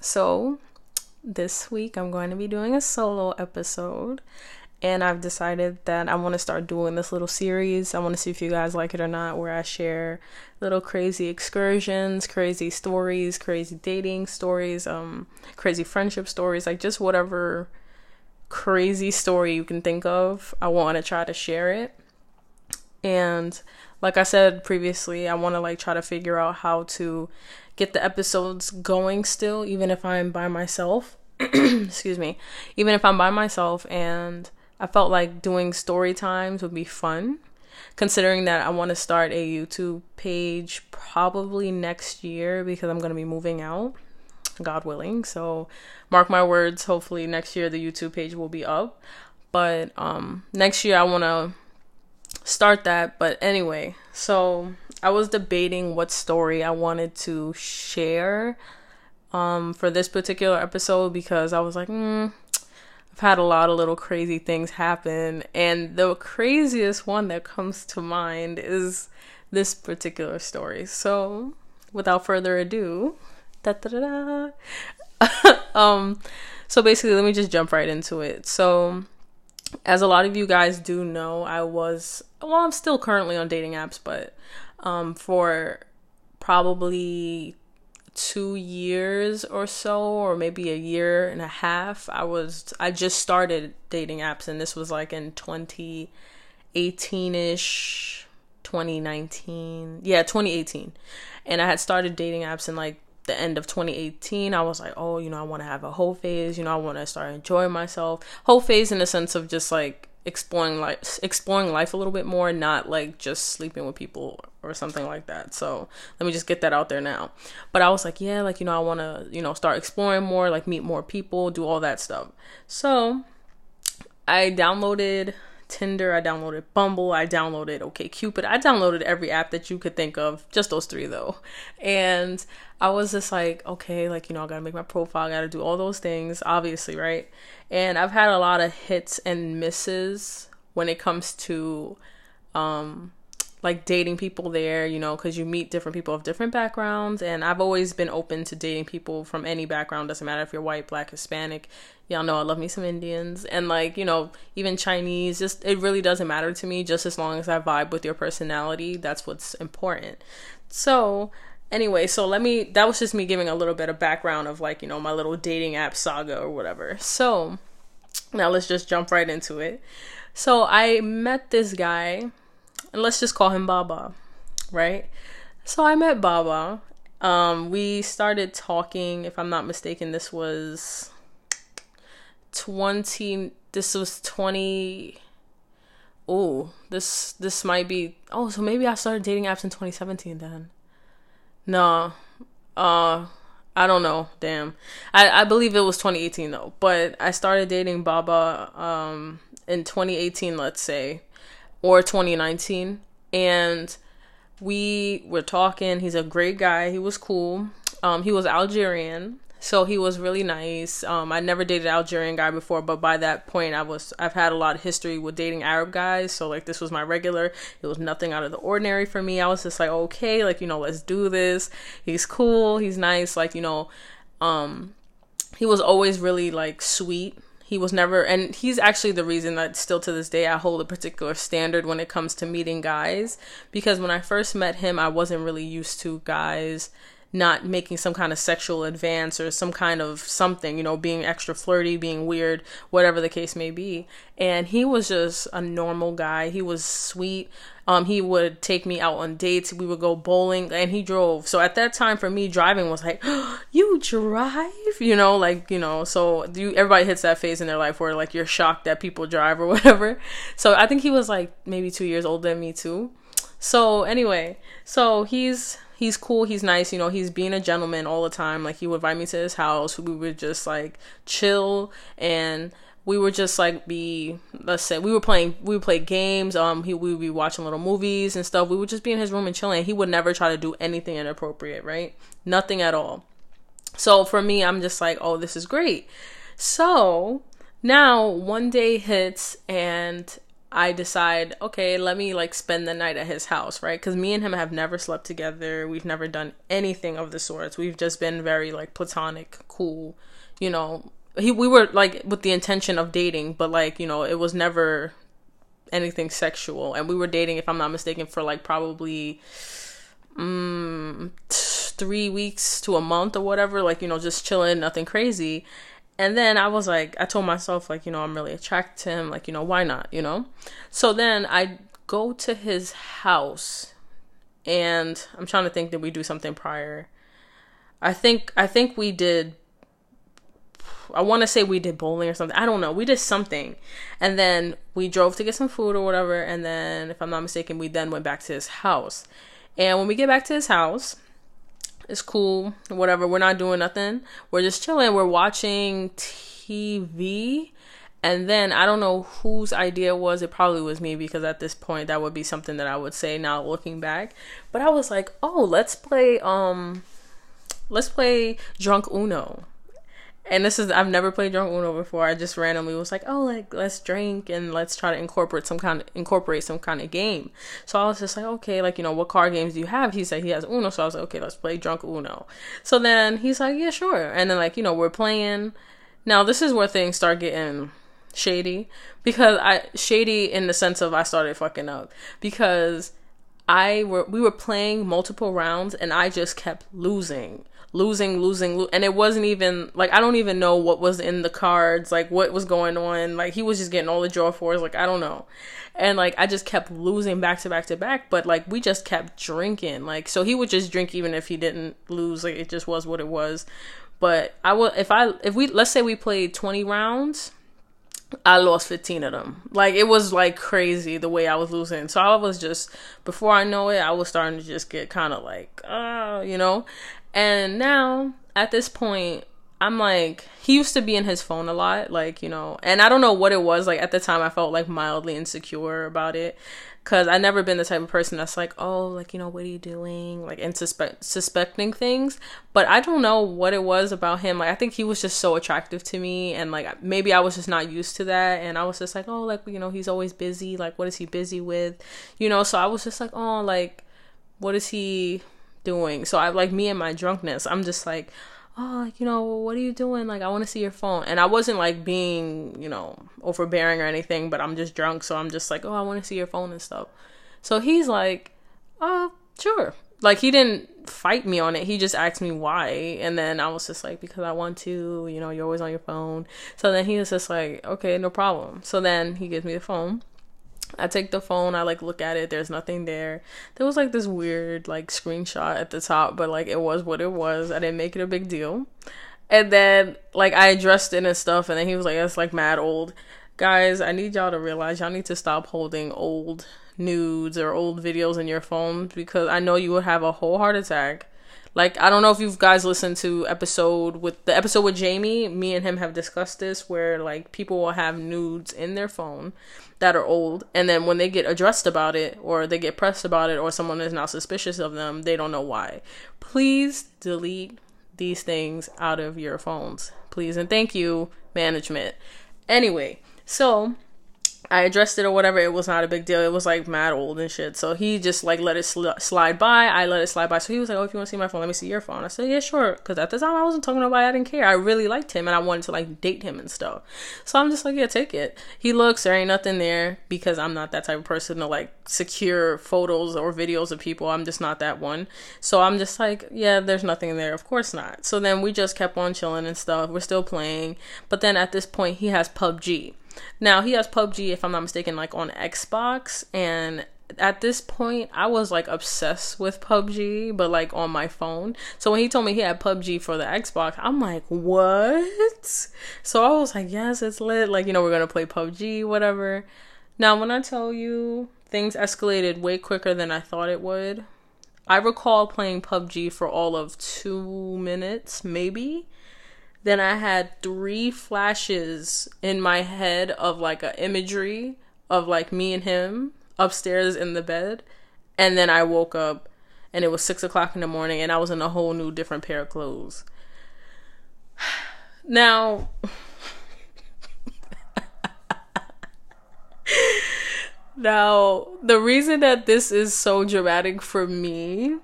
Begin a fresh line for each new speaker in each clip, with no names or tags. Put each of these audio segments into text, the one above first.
So, this week I'm going to be doing a solo episode, and I've decided that I want to start doing this little series. I want to see if you guys like it or not, where I share little crazy excursions, crazy stories, crazy dating stories, um, crazy friendship stories, like just whatever crazy story you can think of. I want to try to share it. And like I said previously, I want to like try to figure out how to get the episodes going still, even if I'm by myself. Excuse me. Even if I'm by myself and I felt like doing story times would be fun, considering that I want to start a YouTube page probably next year because I'm going to be moving out, God willing. So, mark my words, hopefully next year the YouTube page will be up. But um next year I want to start that. But anyway, so I was debating what story I wanted to share um, for this particular episode because I was like, mm, I've had a lot of little crazy things happen. And the craziest one that comes to mind is this particular story. So without further ado, um, so basically, let me just jump right into it. So, as a lot of you guys do know, I was, well, I'm still currently on dating apps, but um, for probably two years or so or maybe a year and a half. I was i just started dating apps and this was like in 2018ish 2019 yeah 2018 and i had started dating apps in like the end of 2018 i was like oh you know i want to have a whole phase. You know i want to start enjoying myself. Whole phase in the sense of just like exploring life exploring life a little bit more not like just sleeping with people or something like that. So let me just get that out there now. But i was like yeah like you know i want to you know start exploring more like meet more people do all that stuff. So i downloaded Tinder, I downloaded Bumble, I downloaded OkCupid, I downloaded every app that you could think of, just those three though. And I was just like, okay, like, you know, I gotta make my profile, I gotta do all those things, obviously, right? And I've had a lot of hits and misses when it comes to um like dating people there, you know, because you meet different people of different backgrounds. And I've always been open to dating people from any background. Doesn't matter if you're white, black, Hispanic. Y'all know I love me some Indians. And like, you know, even Chinese, just it really doesn't matter to me just as long as I vibe with your personality. That's what's important. So, anyway, so let me, that was just me giving a little bit of background of like, you know, my little dating app saga or whatever. So, now let's just jump right into it. So, I met this guy and let's just call him Baba, right? So I met Baba. Um, we started talking, if I'm not mistaken, this was 20 this was 20 oh this this might be oh so maybe i started dating apps in 2017 then no uh i don't know damn i i believe it was 2018 though but i started dating baba um in 2018 let's say or 2019 and we were talking. He's a great guy. He was cool. Um, he was algerian so he was really nice. Um, i never dated an algerian guy before but by that point i was i've had a lot of history with dating arab guys. So like this was my regular. It was nothing out of the ordinary for me. I was just like okay like you know let's do this. He's cool. He's nice. Like you know um he was always really like sweet he was never, and he's actually the reason that still to this day I hold a particular standard when it comes to meeting guys. Because when I first met him, I wasn't really used to guys not making some kind of sexual advance or some kind of something, you know, being extra flirty, being weird, whatever the case may be. And he was just a normal guy. He was sweet. Um, he would take me out on dates. We would go bowling, and he drove. So at that time, for me, driving was like, oh, "You drive," you know, like you know. So you everybody hits that phase in their life where like you're shocked that people drive or whatever. So I think he was like maybe two years older than me too. So anyway, so he's he's cool, he's nice, you know, he's being a gentleman all the time. Like he would invite me to his house. We would just like chill and we would just like be let's say we were playing we would play games. Um he we would be watching little movies and stuff. We would just be in his room and chilling. He would never try to do anything inappropriate right? Nothing at all. So for me i'm just like oh this is great. So now one day hits and I decide, okay, let me like spend the night at his house, right? Because me and him have never slept together. We've never done anything of the sorts. We've just been very like platonic, cool, you know. He we were like with the intention of dating, but like you know, it was never anything sexual. And we were dating, if I'm not mistaken, for like probably um, three weeks to a month or whatever. Like you know, just chilling, nothing crazy. And then I was like, I told myself, like, you know, I'm really attracted to him. Like, you know, why not, you know? So then I go to his house and I'm trying to think that we do something prior. I think I think we did I want to say we did bowling or something. I don't know. We did something. And then we drove to get some food or whatever and then if I'm not mistaken, we then went back to his house. And when we get back to his house, it's cool, whatever. We're not doing nothing. We're just chilling. We're watching TV. And then I don't know whose idea it was. It probably was me because at this point that would be something that I would say now looking back. But I was like, "Oh, let's play um let's play drunk Uno." And this is I've never played drunk Uno before. I just randomly was like, oh, like let's drink and let's try to incorporate some kind of incorporate some kind of game. So I was just like, okay, like you know, what card games do you have? He said he has Uno, so I was like, okay, let's play drunk Uno. So then he's like, yeah, sure. And then like you know, we're playing. Now this is where things start getting shady because I shady in the sense of I started fucking up because I were we were playing multiple rounds and I just kept losing losing, losing, lo- and it wasn't even like I don't even know what was in the cards, like what was going on. Like he was just getting all the draw fours, like I don't know, and like I just kept losing back to back to back. But like we just kept drinking, like so he would just drink even if he didn't lose. Like it just was what it was. But I will if I if we let's say we played twenty rounds. I lost 15 of them. Like it was like crazy the way I was losing. So I was just before I know it, I was starting to just get kind of like, uh, you know. And now at this point, I'm like, he used to be in his phone a lot, like, you know, and I don't know what it was. Like, at the time, I felt like mildly insecure about it because I never been the type of person that's like, oh, like, you know, what are you doing? Like, and suspect- suspecting things. But I don't know what it was about him. Like, I think he was just so attractive to me, and like, maybe I was just not used to that. And I was just like, oh, like, you know, he's always busy. Like, what is he busy with? You know, so I was just like, oh, like, what is he doing. So I like me and my drunkenness. I'm just like, oh, like, you know, what are you doing? Like, I want to see your phone. And I wasn't like being, you know, overbearing or anything, but I'm just drunk. So I'm just like, oh, I want to see your phone and stuff. So he's like, oh, sure. Like, he didn't fight me on it. He just asked me why. And then I was just like, because I want to, you know, you're always on your phone. So then he was just like, okay, no problem. So then he gives me the phone. I take the phone, I like look at it, there's nothing there. There was like this weird like screenshot at the top, but like it was what it was. I didn't make it a big deal. And then like I addressed it and stuff, and then he was like, That's like mad old. Guys, I need y'all to realize y'all need to stop holding old nudes or old videos in your phone because I know you would have a whole heart attack like I don't know if you guys listened to episode with the episode with Jamie. Me and him have discussed this where like people will have nudes in their phone that are old, and then when they get addressed about it or they get pressed about it or someone is now suspicious of them, they don't know why. Please delete these things out of your phones, please, and thank you management. Anyway, so I addressed it or whatever. It was not a big deal. It was like mad old and shit. So he just like let it sl- slide by. I let it slide by. So he was like, "Oh, if you want to see my phone, let me see your phone." I said, "Yeah, sure." Because at the time I wasn't talking to. I didn't care. I really liked him and I wanted to like date him and stuff. So I'm just like, "Yeah, take it." He looks. There ain't nothing there because I'm not that type of person to like secure photos or videos of people. I'm just not that one. So I'm just like, "Yeah, there's nothing there." Of course not. So then we just kept on chilling and stuff. We're still playing. But then at this point, he has PUBG. Now he has PUBG, if I'm not mistaken, like on Xbox, and at this point I was like obsessed with PUBG, but like on my phone. So when he told me he had PUBG for the Xbox, I'm like, what? So I was like, yes, it's lit. Like, you know, we're gonna play PUBG, whatever. Now when I tell you things escalated way quicker than I thought it would. I recall playing PUBG for all of two minutes, maybe. Then I had three flashes in my head of like a imagery of like me and him upstairs in the bed. And then I woke up and it was six o'clock in the morning and I was in a whole new different pair of clothes. Now Now, the reason that this is so dramatic for me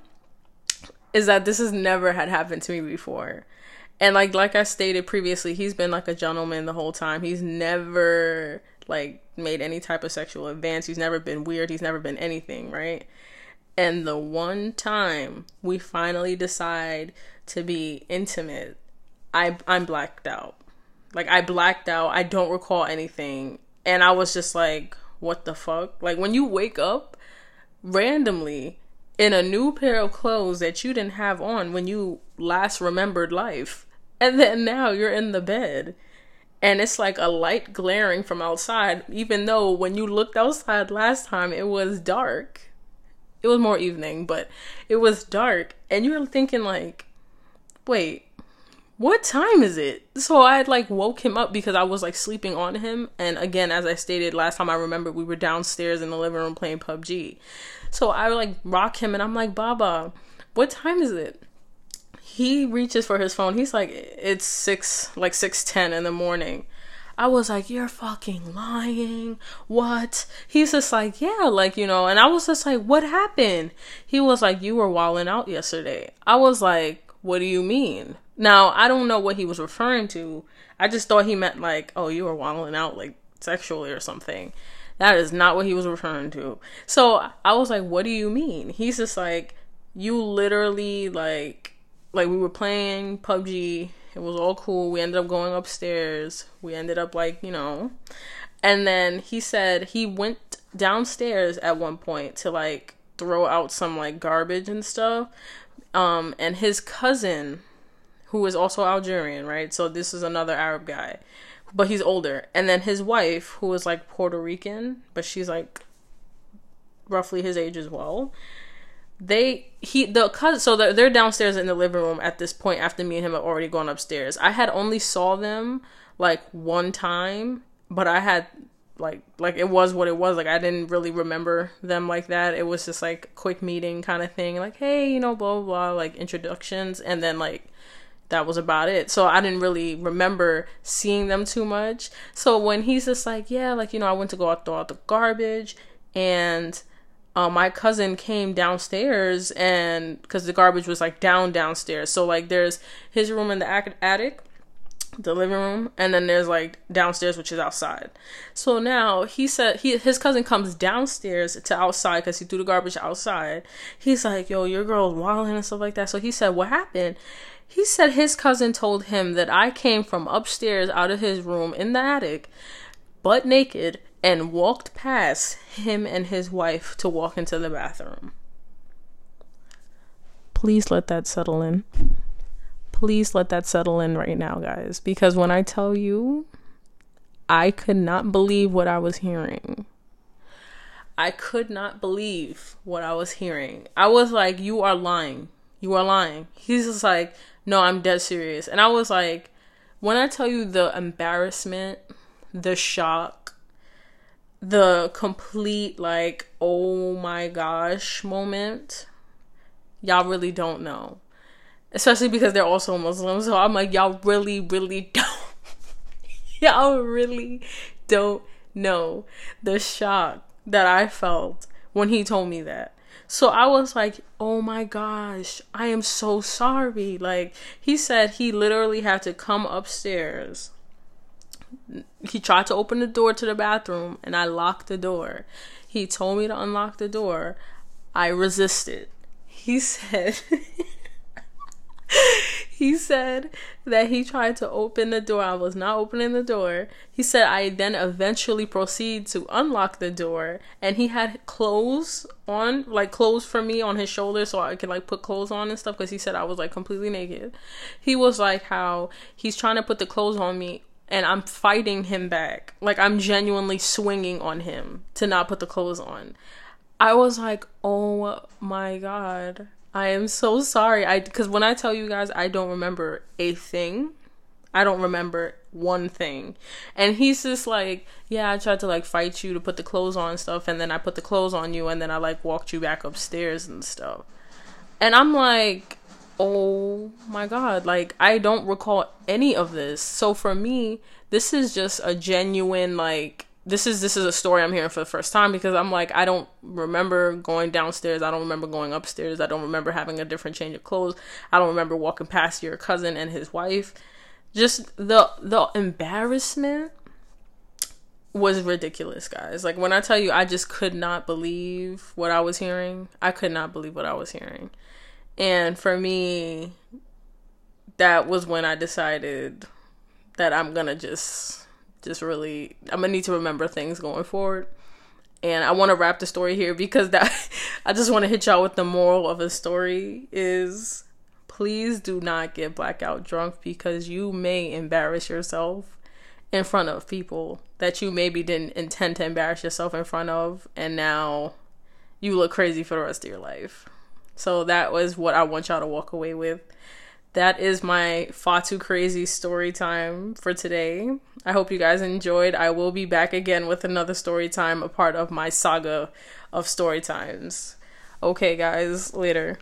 is that this has never had happened to me before. And like like I stated previously, he's been like a gentleman the whole time. He's never like made any type of sexual advance. He's never been weird. He's never been anything, right? And the one time we finally decide to be intimate, I I'm blacked out. Like I blacked out. I don't recall anything. And I was just like, what the fuck? Like when you wake up randomly in a new pair of clothes that you didn't have on when you last remembered life. And then now you're in the bed and it's like a light glaring from outside, even though when you looked outside last time it was dark. It was more evening, but it was dark. And you're thinking, like, wait, what time is it? So I had like woke him up because I was like sleeping on him. And again, as I stated last time, I remember we were downstairs in the living room playing PUBG. So I like rock him and I'm like, Baba, what time is it? He reaches for his phone. He's like, it's six, like six ten in the morning. I was like, you're fucking lying. What? He's just like, yeah, like, you know, and I was just like, what happened? He was like, you were walling out yesterday. I was like, what do you mean? Now, I don't know what he was referring to. I just thought he meant like, oh, you were walling out like sexually or something. That is not what he was referring to. So I was like, what do you mean? He's just like, you literally like, like we were playing PUBG. It was all cool. We ended up going upstairs. We ended up like, you know, and then he said he went downstairs at one point to like throw out some like garbage and stuff. Um, and his cousin, who is also Algerian, right? So this is another Arab guy but he's older. And then his wife, who is like Puerto Rican, but she's like roughly his age as well. They he the cousin so they're, they're downstairs in the living room at this point after me and him have already gone upstairs. I had only saw them like one time, but I had like like it was what it was. Like I didn't really remember them like that. It was just like quick meeting kind of thing. Like hey, you know, blah blah blah, like introductions, and then like that was about it. So I didn't really remember seeing them too much. So when he's just like, yeah, like, you know, I went to go out, throw out the garbage and uh, my cousin came downstairs and because the garbage was like down downstairs. So like there's his room in the attic the living room and then there's like downstairs which is outside. So now he said he his cousin comes downstairs to outside because he threw the garbage outside. He's like yo your girl's wilding and stuff like that. So he said what happened? He said his cousin told him that I came from upstairs out of his room in the attic, butt naked, and walked past him and his wife to walk into the bathroom. Please let that settle in. Please let that settle in right now, guys. Because when I tell you, I could not believe what I was hearing. I could not believe what I was hearing. I was like, You are lying. You are lying. He's just like, no, I'm dead serious. And I was like, when I tell you the embarrassment, the shock, the complete, like, oh my gosh moment, y'all really don't know. Especially because they're also Muslims. So I'm like, y'all really, really don't. y'all really don't know the shock that I felt when he told me that. So I was like, oh my gosh, I am so sorry. Like, he said he literally had to come upstairs. He tried to open the door to the bathroom and I locked the door. He told me to unlock the door. I resisted. He said, he said that he tried to open the door. I was not opening the door. He said I then eventually proceed to unlock the door and he had clothes on, like clothes for me on his shoulder so I could like put clothes on and stuff because he said I was like completely naked. He was like how he's trying to put the clothes on me and I'm fighting him back. Like I'm genuinely swinging on him to not put the clothes on. I was like, "Oh my god." I am so sorry. I because when I tell you guys, I don't remember a thing. I don't remember one thing. And he's just like, yeah, I tried to like fight you to put the clothes on and stuff, and then I put the clothes on you, and then I like walked you back upstairs and stuff. And I'm like, oh my god, like I don't recall any of this. So for me, this is just a genuine like this is this is a story I'm hearing for the first time because I'm like I don't remember going downstairs. I don't remember going upstairs. I don't remember having a different change of clothes. I don't remember walking past your cousin and his wife. Just the the embarrassment was ridiculous, guys. Like when I tell you I just could not believe what I was hearing. I could not believe what I was hearing. And for me that was when I decided that I'm to just just really I'm gonna need to remember things going forward. And I want to wrap the story here because that I just want to hit y'all with the moral of the story is please do not get blackout drunk because you may embarrass yourself in front of people that you maybe didn't intend to embarrass yourself in front of and now you look crazy for the rest of your life. So that was what I want y'all to walk away with that is my Fatu Crazy story time for today. I hope you guys enjoyed. I will be back again with another story time, a part of my saga of story times. Okay, guys, later.